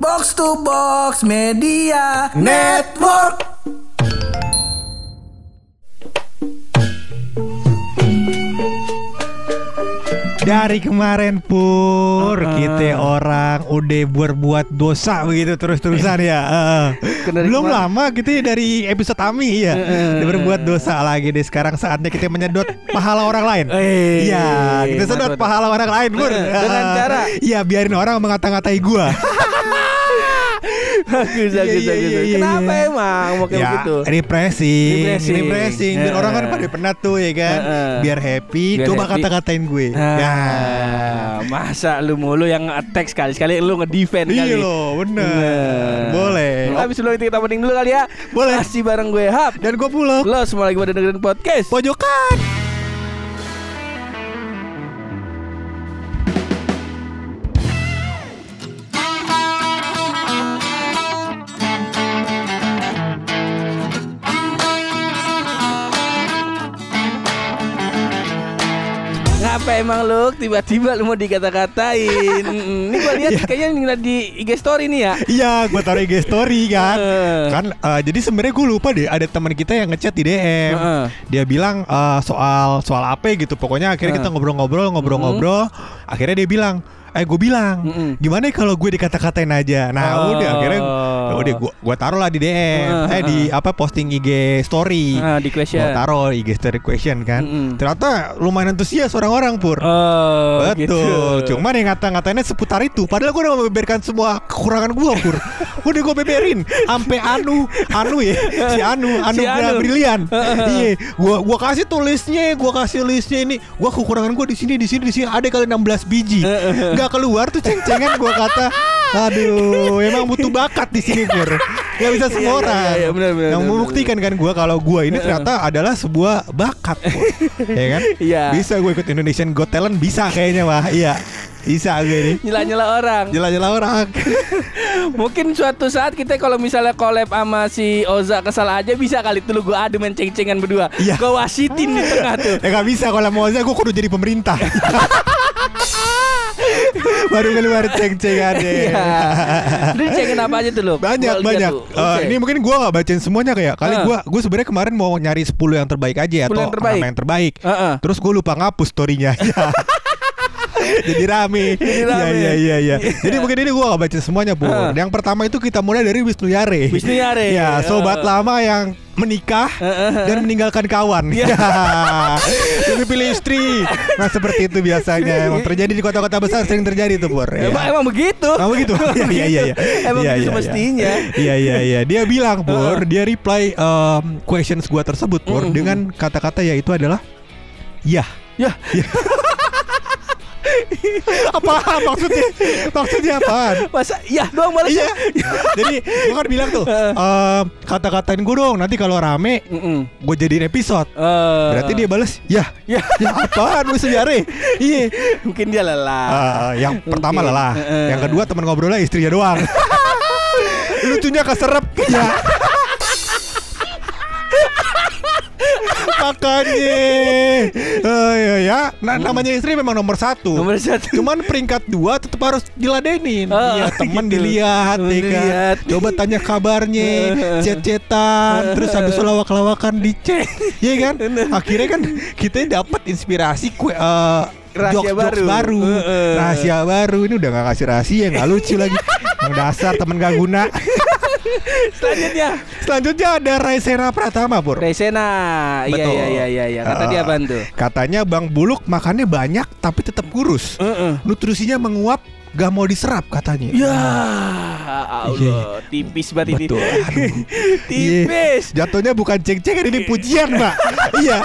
Box to Box Media Network. Dari kemarin pur kita orang udah berbuat dosa begitu terus-terusan ya. Heeh. Dari Belum kemarin. lama kita dari episode Ami ya. Udah berbuat dosa lagi deh. Sekarang saatnya kita menyedot pahala orang lain. Eh, Iya, kita sedot mantap, mantap. pahala orang lain pur. Dengan cara? Iya, biarin orang mengata-ngatai gua. Bagus, Iya, bagus, iya, bagus. iya, iya, Kenapa iya. emang mau kayak ya, begitu? refreshing, Refreshing. refreshing. Biar orang kan Heeh. pada penat tuh ya kan. Heeh. Biar happy, Biar coba kata-katain gue. Ya. Ah, masa lu mulu yang attack sekali sekali lu ngedefend Iya kali. loh, bener. Bener. Boleh. Habis dulu itu kita mending dulu kali ya. Boleh. Masih bareng gue Hap. Dan gue pulang. Lo semua lagi pada dengerin podcast. Pojokan. Ngapa emang lu tiba-tiba lu mau dikata-katain? Ini gue lihat Iya. kayaknya ngeliat di IG story nih ya. Iya, gue taruh IG story kan. Heeh. kan eh, jadi sebenarnya gue lupa deh ada teman kita yang ngechat di DM. Heeh. Dia bilang eh, soal soal apa gitu. Pokoknya akhirnya kita ngobrol-ngobrol, ngobrol-ngobrol. Akhirnya dia bilang, "Eh, gue bilang, Mm-mm. gimana kalau gue dikata-katain aja?" Nah, Oh. udah akhirnya ya udah gue gua taruh lah di DM. Heeh. Eh di apa posting IG story. Ah, di question. Gue taruh IG story question kan. Mm-mm. Ternyata lumayan antusias orang-orang pur. Oh, Betul. gitu. Cuman yang ngata-ngatainnya seputar itu. Padahal gue udah membeberkan semua kekurangan gue, Pur. udah gue beberin. Sampai Anu, Anu ya, si Anu, Anu, Si Anu. Brilian. iya, gua gua kasih tuh listnya, gua kasih listnya ini. Gua kekurangan gue di sini, di sini, di sini ada kali 16 biji. Gak keluar tuh ceng-cengan gua kata. Aduh, emang butuh bakat di sini, Pur. Gak bisa semua Iya, iya, orang. iya, benar, benar, yang benar, membuktikan kan gua kalau gua ini ternyata adalah sebuah bakat, ya kan? Iya. Bisa gue ikut Indonesian Got Talent bisa kayaknya wah. Iya. Bisa gue nih. Nyela-nyela orang. Jelas-jelas orang. Mungkin suatu saat kita kalau misalnya collab sama si Oza kesal aja bisa kali tuh lu gua adu main ceng-cengan berdua. Iya. Gua wasitin di tengah tuh. ya gak bisa kalau mau aja gue kudu jadi pemerintah. Baru keluar ceng-cengannya. Iya. Lu cengin apa aja tuh lu? Banyak Gua banyak. tuh. Eh, Oke. ini mungkin gue gak bacain semuanya kayak kali Ah. gue gue sebenarnya kemarin mau nyari 10 yang terbaik aja 10 atau yang terbaik. yang terbaik. Heeh. Terus gue lupa ngapus storynya. Jadi rame. Jadi rame. Iya iya iya iya. Jadi mungkin ini gue gak baca semuanya pun. Ah. Yang pertama itu kita mulai dari Wisnu Yare. Wisnu Yare. Ya, sobat Ah. lama yang menikah dan meninggalkan kawan. Lebih pilih istri. Nah, seperti itu biasanya. Emang terjadi di kota-kota besar sering terjadi tuh, Pur. Ya. Emang, emang begitu. Oh begitu. Iya iya iya. Emang Iya, begitu iya, semestinya. Iya iya iya. Dia bilang, Pur, dia reply um, questions gua tersebut, Pur, Mm-mm. dengan kata-kata yaitu adalah ya. Ya. apa maksudnya? Maksudnya apaan? Masa ya doang balas. Iya. Jadi gua kan bilang tuh, ehm, kata-katain gue dong nanti kalau rame Mm-mm. gue jadiin episode. Eh, Berarti dia bales, ya, ya ya apaan lu sejarah? Iya. mungkin dia lelah. Ah, yang pertama lelah, yang kedua teman ngobrolnya istrinya doang. Lucunya keserep ya. Makanya, oh, iya ya, nah, namanya istri memang nomor satu. Nomor satu. Cuman peringkat dua tetap harus diladenin. Oh, Iya, teman gitu. dilihat, Temen ya kan? Coba tanya kabarnya, chat-chatan, terus habis lawak-lawakan dicek, ya kan? Akhirnya kan kita dapat inspirasi kue. eh, Rahasia jokes-jokes baru. baru, Heeh. rahasia baru ini udah gak kasih rahasia nggak lucu lagi yang dasar temen gak guna Selanjutnya selanjutnya ada Raisena Pratama pur Resena. Iya iya iya iya iya. Kata Eh, dia apaan tuh? katanya Bang Buluk makannya banyak tapi tetap kurus Heeh. nutrisinya menguap gak mau diserap katanya Ya Allah, tipis banget ini. Betul. Aduh. tipis. Iya. Jatuhnya bukan ceng-cengan ini pujian, Mbak. iya.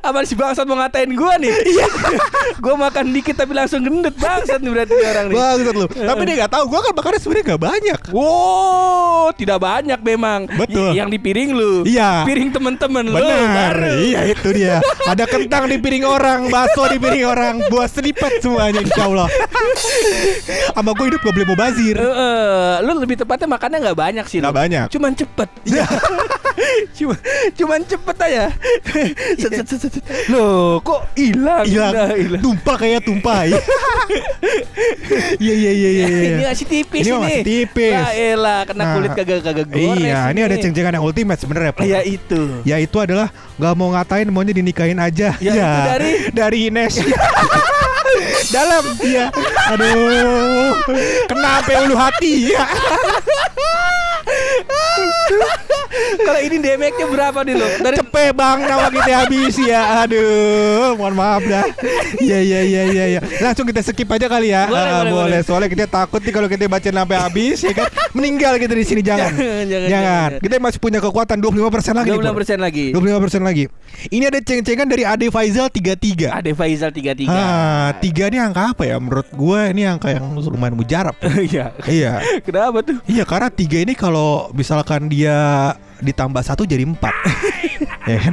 Apa si bangsat mau ngatain gua nih? Iya. gua makan dikit tapi langsung gendut bangsat nih berarti orang nih. Bangsat lu. Tapi dia nggak tahu gua kan makannya sebenarnya nggak banyak. Wow, tidak banyak memang. Betul. Y- yang di piring lu. Iya. Piring temen-temen lu. Benar. Iya itu dia. Ada kentang di piring orang, bakso di piring orang, buah seripet semuanya insya Allah. Sama gue hidup gak boleh mau bazir. Eh, eh, lu lebih tepatnya makannya nggak banyak sih. Nggak lu. banyak. Cuman cepet. Iya. Cuma, cuman cepet aja. Set, set, set, set. Loh, kok hilang? Hilang. Hilang. Tumpah kayak tumpah. Iya iya iya iya. iya. Ini masih tipis Ini ini. masih tipis. Lah elah, kena Nah, kulit kagak kagak gores. Iya, ini ada ceng-cengan yang ultimate sebenarnya. Ya itu. Ya itu adalah nggak mau ngatain maunya dinikahin aja. Ya, itu dari? dari Ines. Dalam iya. Aduh. Kenapa ulu hati ya? Kalau ini damage-nya berapa nih lo? Dari Cepet bang nama kita habis ya. Aduh, mohon maaf dah. Iya iya iya iya iya. Langsung kita skip aja kali ya. Boleh, Ah, boleh, boleh. boleh. Soalnya kita takut nih kalau kita baca sampai habis ya kan meninggal kita di sini jangan. Jangan, jangan, jangan. Kita masih punya kekuatan 25% lagi. nih, Pur. 26% lagi. 25% lagi. Ini ada ceng-cengan dari Ade Faizal 33. Ade Faizal 33. Ah, tiga ini angka apa ya? Menurut gue ini angka yang lumayan mujarab. Iya. iya. Kenapa tuh? Iya karena tiga ini kalau misalkan dia ditambah satu jadi empat. ya kan?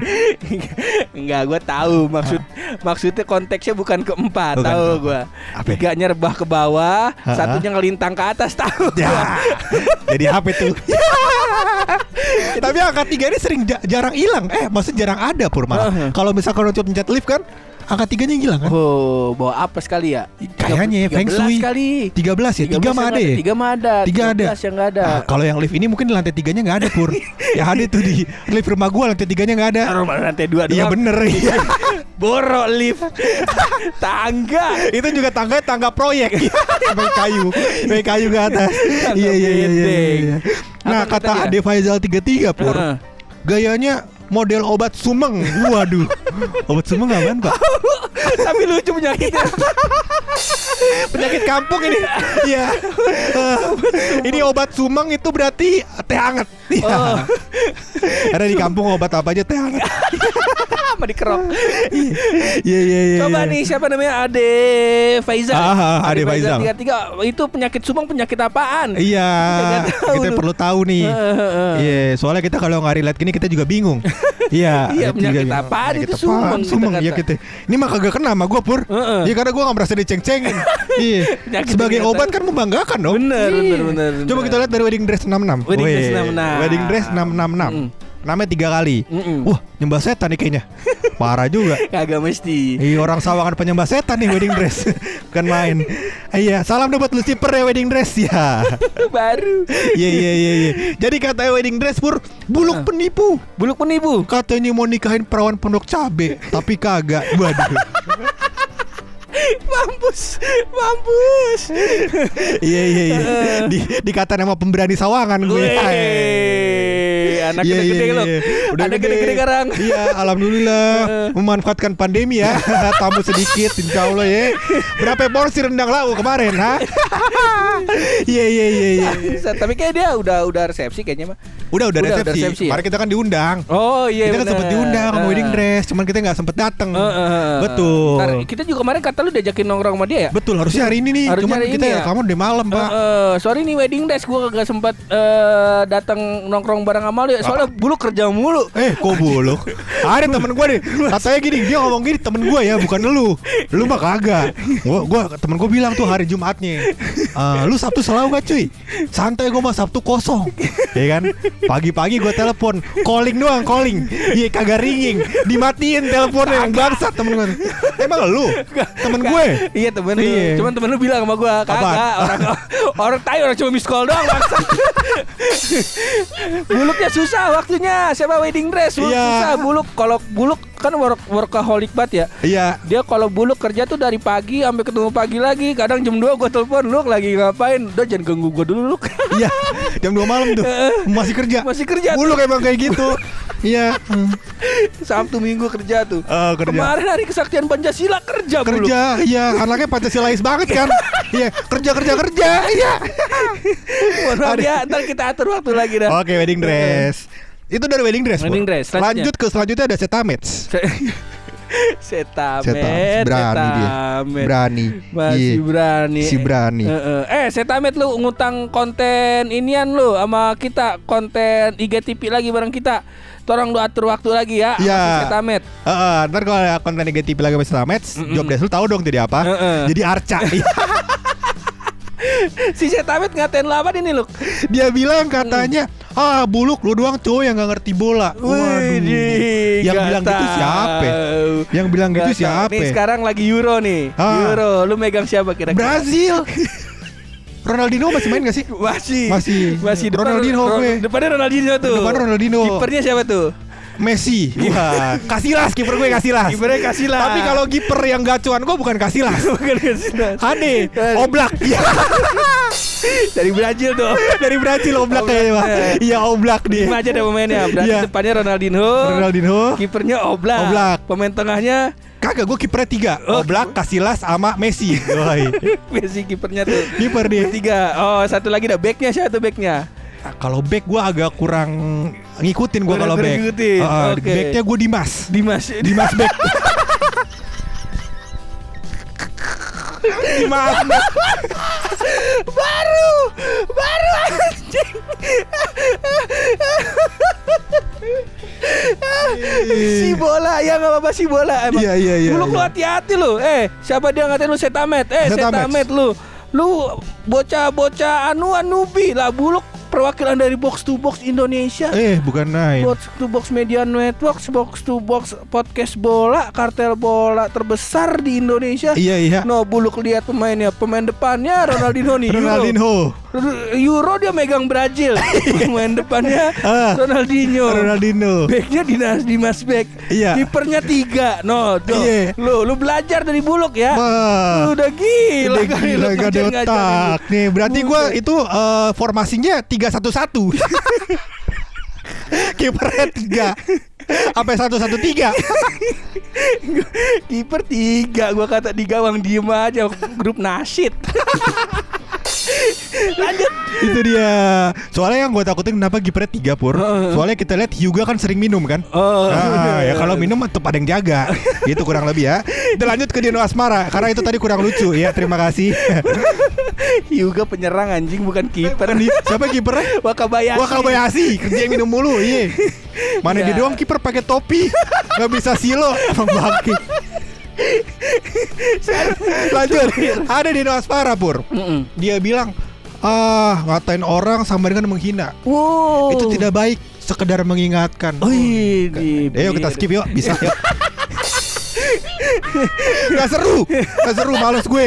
Enggak, gue tahu maksud maksudnya konteksnya bukan ke empat, Bukan tahu gue. Apa? Tiganya rebah ke bawah, Ha-ha. satunya ngelintang ke atas, tahu. Ya, jadi apa itu? Tapi angka tiga ini sering ja- jarang hilang. Eh, maksudnya jarang ada pur malah. Uh-huh. Kalau misalkan untuk pencet lift kan, angka tiganya hilang kan? Oh, bawa apa sekali ya? Kayaknya ya, Feng 13 Shui. kali. 13 ya, 3 mah ada ya? Tiga mah ada. Tiga ada. 13 yang nggak ada. Ah, kalau yang lift ini mungkin di lantai tiganya nggak ada pur. ya ada tuh di lift rumah gua lantai tiganya nggak ada. Mana lantai dua Iya doang. bener iya. Borok lift. Tangga. Itu juga tangga tangga proyek. Pakai kayu, pakai kayu ke atas. Iya iya iya iya. iya. Nah, kata? Ade Faizal 33 pur. Gayanya model obat sumeng. Waduh. obat sumeng apaan, Pak? Tapi lucu penyakitnya. Penyakit kampung ini. Iya. Eh, ini obat sumeng itu berarti teh hangat. Iya. Oh. Karena di kampung obat apa aja teh hangat. Apa dikerok? Iya iya iya. Coba iya. nih siapa namanya Ade Faizal. Ah, ah, Ade Faizal. 33 itu penyakit sumeng penyakit apaan? Iya, kita lu. perlu tahu nih. Iya, soalnya kita kalau nggak relate gini kita juga bingung. Iya, Iya, penyakit apaan penyakit itu kita Sumeng ya kita. Ini mah kagak kena sama gua pur. Iya karena gua nggak merasa diceng-cengin. Iya. Sebagai ternyata. obat kan membanggakan dong. Bener, Iya. bener, bener, Coba bener. kita lihat dari wedding dress 66. Wedding dress Weh, 66. Wedding dress 666. Namanya tiga kali. Mm-mm. Wah, nyembah setan nih kayaknya. Parah juga. Kagak mesti. Iya orang sawangan penyembah setan nih wedding dress Bukan main Iya salam buat Lucifer ya wedding dress ya Baru. Iya iya iya iya. Jadi kata wedding dress pur buluk penipu. Buluk penipu. Katanya mau nikahin perawan pondok cabe, tapi kagak. Waduh. Mampus. Mampus. iya iya iya. Di dikata nama pemberani sawangan gue. Anak Iya, gede-gede iya, lo. iya. Udah Ada gede-gede sekarang. Iya, alhamdulillah memanfaatkan pandemi ya. Tamu sedikit insya Allah ya. Berapa porsi rendang lau kemarin, ha? Iya iya iya iya. Set, Tapi kayak dia udah udah resepsi kayaknya mah. Udah udah Udah, udah resepsi. resepsi ya? Kemarin kita kan diundang. Oh iya kita kan bener. sempet diundang sama Ah. wedding dress, cuman kita nggak sempet datang. Eh, eh, eh. Betul. Ntar, kita juga kemarin kata lu diajakin nongkrong sama dia ya? Betul, harusnya hari ini nih. Harusnya cuman hari kita ini ya? kamu udah malam, Pak. Sorry nih wedding dress gue kagak sempat eh, datang nongkrong bareng sama lu ya. Soalnya bulu kerja mulu. Eh, kok buluk? Ada temen gue nih, katanya gini, dia ngomong gini temen gue ya, bukan lu. Lu mah kagak. Gua, gua temen gue bilang tuh hari Jumatnya, "Eh, lu Sabtu selalu gak cuy? Santai gue mah Sabtu kosong, ya kan? Pagi-pagi gue telepon, calling doang, calling. Iya kagak ringing, dimatiin teleponnya yang bangsat temen gue. Emang lu? Temen gue? Iya temen lu. Iya. Cuman temen lu bilang sama gue kagak orang orang tai orang cuma miss call doang bangsa. Buluknya susah waktunya. Siapa wedding dress? Buluk Iya. susah. Buluk kalau buluk kan work, workaholic banget ya. Iya. Dia kalau buluk kerja tuh dari pagi sampai ketemu pagi lagi. Kadang jam 2 gue telepon lu lagi ngapain? Udah jangan ganggu gue dulu lu. Iya, jam 2 malam tuh masih kerja. Masih kerja tuh. Buluk emang kayak gitu. Iya. Sabtu Minggu kerja tuh. Oh, kerja. Kemarin hari kesaktian Pancasila kerja kerja iya anaknya pancasilais banget kan iya kerja kerja kerja iya Mohon maaf ya, ntar kita atur waktu lagi dah. oke wedding dress itu dari wedding dress Wedding dress, selanjutnya. lanjut ke selanjutnya ada setamets Setamet, Setamet, berani dia. Setamet. berani Masih Iya. berani. si berani Eh, eh. Setamet lu ngutang konten inian lu sama kita konten IGTV lagi bareng kita. Tolong lu atur waktu lagi ya. Iya. Setamet. Heeh, ntar kalau ada konten negatif lagi sama Setamets, job desk lu tahu dong jadi apa? Heeh. Jadi Arca. Si Setamet ngatain lu apa ini lu? Dia bilang katanya Ah buluk lu doang cowok yang gak ngerti bola Widih, Yang nggak bilang gitu tahu. siapa? Yang bilang gitu Nggak tahu. siapa? Nih sekarang lagi Euro nih. Ah. Euro, lu megang siapa kira-kira? Brazil Ronaldinho masih main gak sih? Masih. Masih. Masih depan Ronaldinho Ro- gue. Depannya Ronaldinho tuh. Depan Ronaldinho. Kipernya siapa tuh? Messi Wah Kasilas kiper gue Kasilas Kipernya Casillas. Tapi kalau kiper yang gacuan gue bukan Kasilas Bukan Casillas. Hane Eh. Oblak Iya Dari Brazil tuh. Dari Brazil Oblak kayaknya Pak. Iya Oblak dia Lima aja ada pemainnya. Berarti Iya. depannya Ronaldinho. Ronaldinho Kipernya Oblak. Oblak. Pemain tengahnya Kagak gue kipernya tiga Oh, Oblak Kasilas sama Messi Woi. Messi kipernya tuh. Kiper dia Tiga. Oh, satu lagi dah backnya siapa tuh backnya? Kalau back gue agak kurang ngikutin gue kalau back. ngikutin, Ah, oke. Backnya gue Dimas. Dimas. Dimas back. Dimas. baru baru anjing. Si bola ya nggak apa-apa si bola emang. Iya, iya, iya, buluk lu iya. hati-hati lu. Eh siapa dia ngatain lu? Setamet. Eh Setamet. setamet lu. Lu bocah-bocah anu anubi lah buluk perwakilan dari box to box Indonesia Eh bukan naik. Box to Box Media Network, Box to Box podcast bola, kartel bola terbesar di Indonesia. Iya iya. No, buluk lihat pemainnya. Pemain depannya Ronaldinho nih. Euro. Ronaldinho. Euro dia megang Brazil. Pemain depannya Ah. Ronaldinho. Ronaldinho. Backnya Dinas Dimas Beck. Iya. Kipernya tiga. No, tuh. Iya. Lu lu belajar dari buluk ya. Wah. Lu udah gila Udah gila lu. nih. Berarti gue Buset. itu eh, formasinya tiga satu satu. Kipernya tiga. Sampai satu satu tiga. Kiper tiga gua kata di gawang diem aja grup nasid. Itu dia. Soalnya yang gue takutin kenapa kipernya tiga pur. Soalnya kita lihat Hyuga kan sering minum kan. Oh. Nah, ya kalau minum tetap ada yang jaga. Itu kurang lebih ya. Kita lanjut ke Dino Asmara karena itu tadi kurang lucu ya. Terima kasih. Hyuga penyerang anjing bukan kiper. Nih, Siapa kipernya? Wakabayashi. Wah Kabayashi kerja yang minum mulu iya. Mana Ya. dia doang kiper pakai topi nggak bisa silo emang bangke. Lanjut ada di Aspara pur dia bilang ah ngatain orang sama dengan menghina. Wow. itu tidak baik sekedar mengingatkan. Oh, iya, Ayo kita skip yuk bisa yuk. Gak seru Gak seru males gue.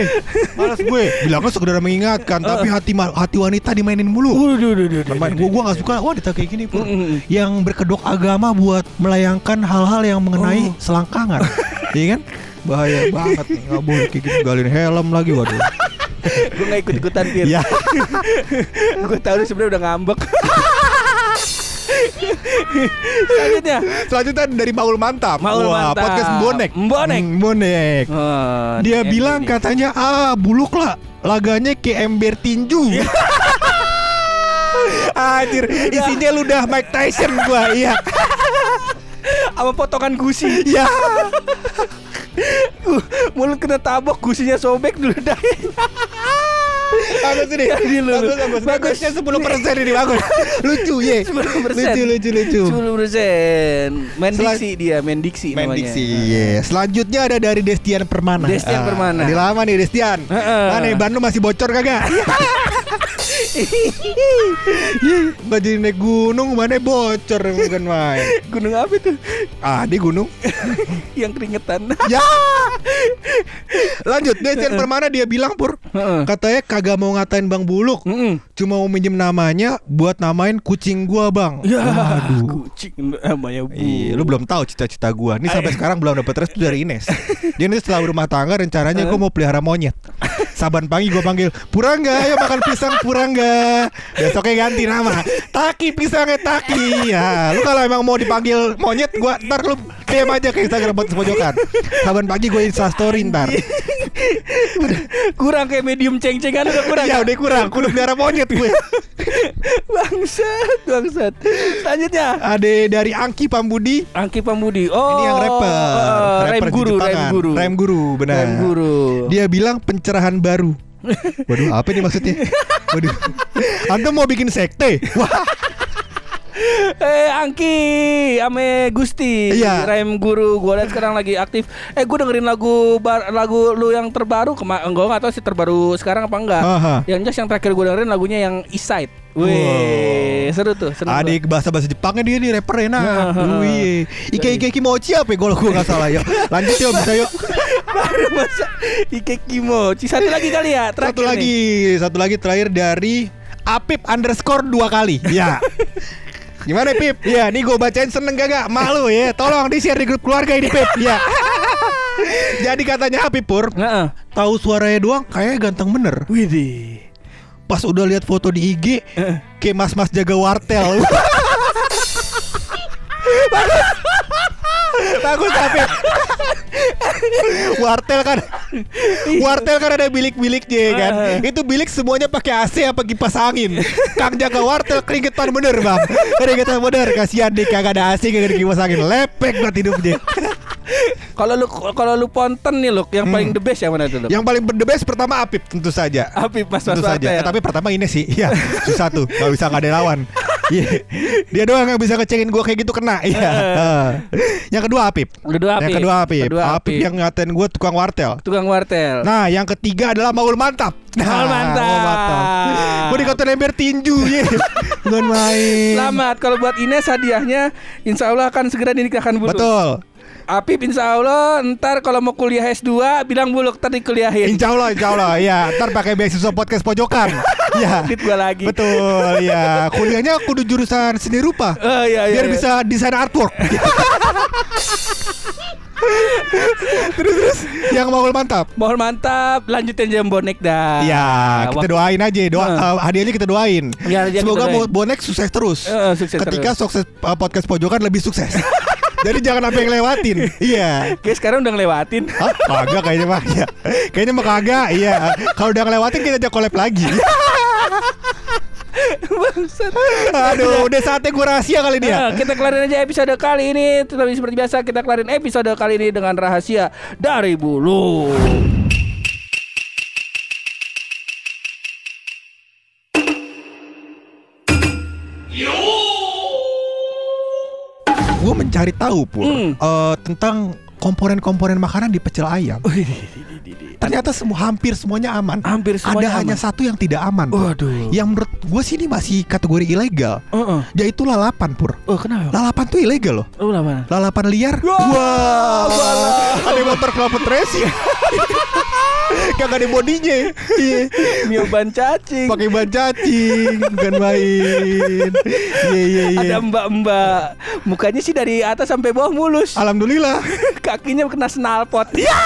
Males gue. Bilangnya sekedar mengingatkan Tapi hati hati wanita dimainin mulu. Duh, gue gue gak suka wanita kayak gini. Mm-mm. Yang berkedok agama buat melayangkan hal-hal yang mengenai Oh. selangkangan. Iya kan? Bahaya banget nih Gak boleh kayak gitu Galin helm lagi waduh Gue gak ikut-ikutan Fir. Ya. Gue tahu dia sebenarnya udah ngambek. Selanjutnya. Selanjutnya dari Maul Mantap. Maul Wah, Mantap. Podcast Bonek Mbonek. Hmm, Bonek Oh, Dia ini bilang nih. katanya Ah buluk lah. Laganya kayak ember tinju. Anjir Isinya ludah Mike Tyson gua Iya. Sama potongan gusi. Iya Mulut kena tabok Gusinya sobek dulu dah Bagus ini. Bagus bagus Bagus. Bagusnya 10% ini bagus Lucu ye 10%. Lucu lucu lucu 10% Main Selan- diksi dia Main diksi Main namanya. diksi iya. Selanjutnya ada dari Destian Permana Destian Ah, Permana. Ini lama nih Destian. Mana nih ban lu masih bocor kagak Nggak jadi naik gunung Mana bocor bukan main Gunung apa itu? Ah di gunung Yang keringetan Ya Lanjut Destian Permana dia bilang Pur. Katanya kagak mau ngatain Bang Buluk Mm-mm. Cuma mau minjem namanya Buat namain kucing gua bang Ya Waduh Kucing namanya bu Iya, lu belum tahu cita-cita gua. Nih sampai sekarang belum dapat restu dari Ines. Dia nanti setelah rumah tangga rencananya gua mau pelihara monyet. Saban pagi gua panggil, "Purangga, ayo makan pisang Purangga." Besoknya ganti nama. Taki pisangnya Taki. Ya, lu kalau emang mau dipanggil monyet gua ntar lu DM aja ke Instagram buat pojokan. Saban pagi gua Insta story ntar. Udah Kurang kayak medium ceng-cengan udah kurang Ya udah kurang, kudu pelihara monyet gue. Bangsat Bangsat Selanjutnya Ada dari Angki Pambudi. Angki Pambudi Oh Ini yang rapper, eh, rapper Rem guru Rem Jepangan. guru Rem guru, benar. Rem guru Dia bilang pencerahan baru. Waduh, apa nih maksudnya? Waduh. Antum mau bikin sekte? Wah. Eh Angki ame Gusti Iya. Rem guru gue liat sekarang lagi aktif eh gue dengerin lagu bar- lagu lu yang terbaru kema gue nggak tahu sih terbaru sekarang apa enggak Aha. yang jelas yang terakhir gue dengerin lagunya yang Side Wih seru tuh gua. Adik bahasa bahasa Jepangnya dia nih rapper enak. Heeh. Wih, Ike Ike Kimochi apa ya kalau gue nggak salah ya. Lanjut yuk bisa yuk. Baru masa Ike Kimochi Satu lagi kali ya terakhir Satu nih. lagi, satu lagi terakhir dari Apip underscore dua kali. Ya. Gimana Pip? Ya, nih gue bacain seneng gak gak? Malu ya. Tolong di share di grup keluarga ini Pip. Ya. Jadi katanya Apip Pur, Heeh. tahu suaranya doang kayaknya ganteng bener. Widih Pas udah lihat foto di IG, kayak mas-mas jaga wartel. Bagus tapi Wartel kan Wartel kan ada bilik-biliknya ya kan? Itu bilik semuanya pakai AC apa kipas angin. Kang jaga wartel keringetan bener bang. Keringetan bener. Kasihan deh kagak ada AC kagak ada kipas angin. Lepek banget hidupnya Kalau lu kalau lu ponten nih lu yang paling the best yang mana tuh lu? Yang paling the best pertama Apip tentu saja. Apip Mas Mas Tentu saja. Eh, Tapi pertama ini sih. Ya susah tuh. Gak bisa gak ada lawan. Iya. Dia doang yang bisa ngecengin gue kayak gitu kena. Iya. Yang kedua Apip. Kedua Yang Apip. kedua Apip. Kedua Apip Apip. yang ngatain gue tukang wartel. Tukang wartel. Nah yang ketiga adalah Maul Mantap. Nah, Maul Mantap. Gue dikatain ember tinju ya Bukan main. Selamat. Kalau buat Ines hadiahnya Insya Allah akan segera dinikahkan bulu. Betul Apip Insya Allah ntar kalau mau kuliah S2 bilang buluk tadi kuliahin. Insya Allah Insya Allah Ya ntar pakai beasiswa podcast pojokan Ya Duit gua lagi. Betul ya Kuliahnya kudu jurusan seni rupa Oh iya iya. Biar iya. bisa desain artwork Terus terus Yang Maul Mantap Mohon mantap, lanjutin jam bonek dah. Ya, kita doain aja. Doa eh, hadiahnya kita doain. Ya, hadiah kita Semoga doain. Bo- bonek sukses terus. Eh, sukses Ketika terus. sukses eh, podcast pojokan lebih sukses. Jadi jangan sampai yang lewatin. Iya. Oke sekarang udah ngelewatin. Hah? Kagak kayaknya mah. Iya. Kayaknya mah kagak. Iya. Kalau udah ngelewatin kita ajak collab lagi. Bangsat. Aduh, udah saatnya gue rahasia kali ini ya. Nah, kita kelarin aja episode kali ini Tetapi seperti biasa kita kelarin episode kali ini dengan rahasia dari bulu mencari tahu pur Hmm. eh, tentang komponen-komponen makanan di pecel ayam. Ternyata semua hampir semuanya aman. Hampir semuanya Ada hanya aman. satu yang tidak aman. Waduh. Yang menurut gue sih ini masih kategori ilegal. Heeh. Yaitu lalapan pur. Oh kenapa? Lalapan tuh ilegal loh. Oh lama Lalapan liar. Wah, Ada motor kelapa racing. Gak ada bodinya. Iya. Mio ban cacing Pakai ban cacing, bukan main. Iya iya iya. Ada mbak-mbak Mukanya sih dari atas sampai bawah mulus Alhamdulillah. Kakinya kena snalpot Ya